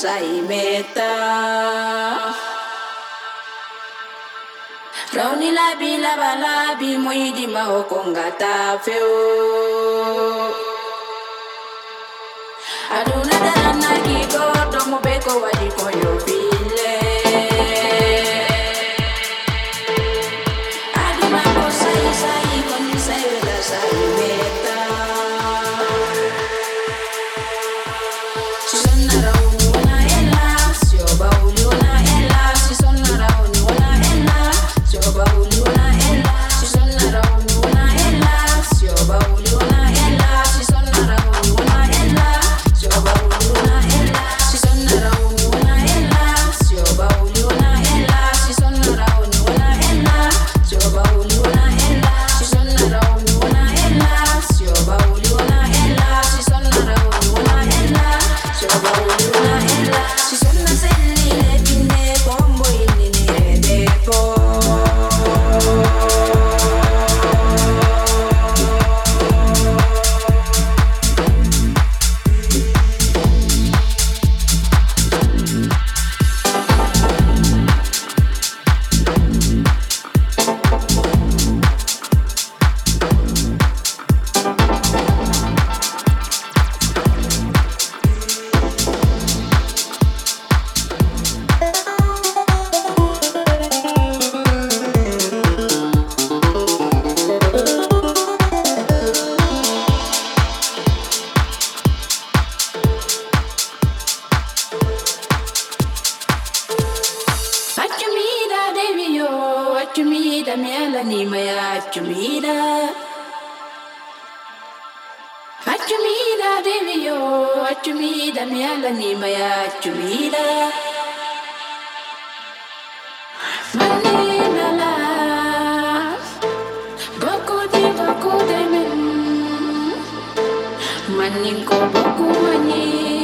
saimeta rauni labi laba labi moidi maokonga tafeo aduna daranagi godo mobeko wa Ajumina. Ajumina, devi yo. Ajumina, miala maya. Ajumina. Manina la. Boko manin.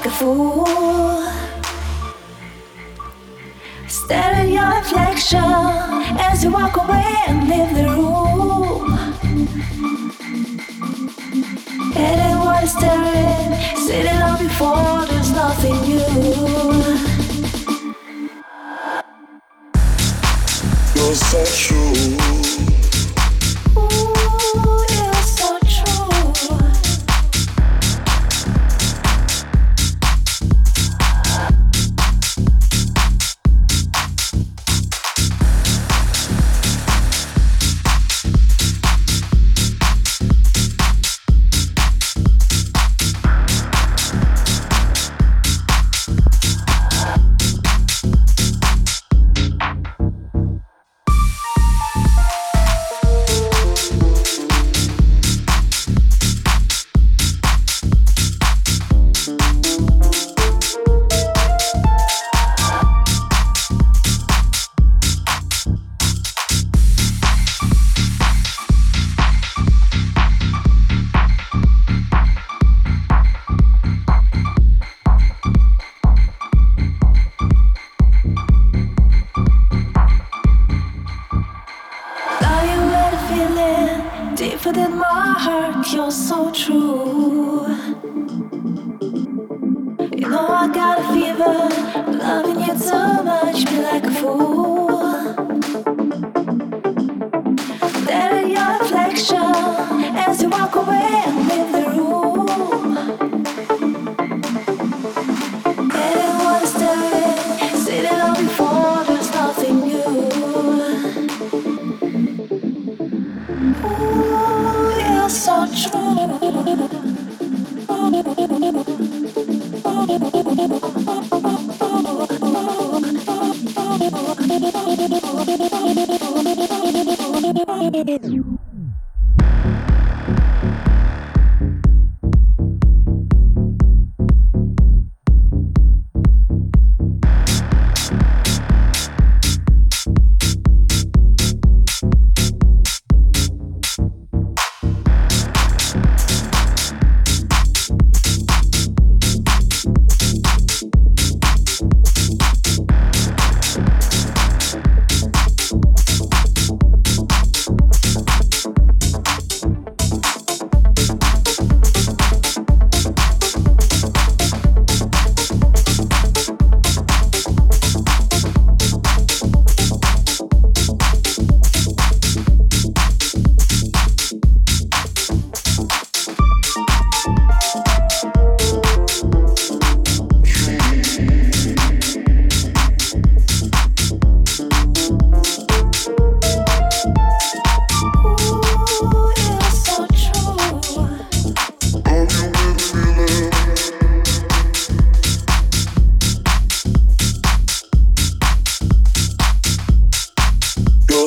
like a fool. Stare at your reflection as you walk away and leave the room. And I was staring, sitting on before, there's nothing new. You're so true. heart, you're so true. You know I got a fever, loving you so much, be like a fool.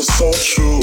so true.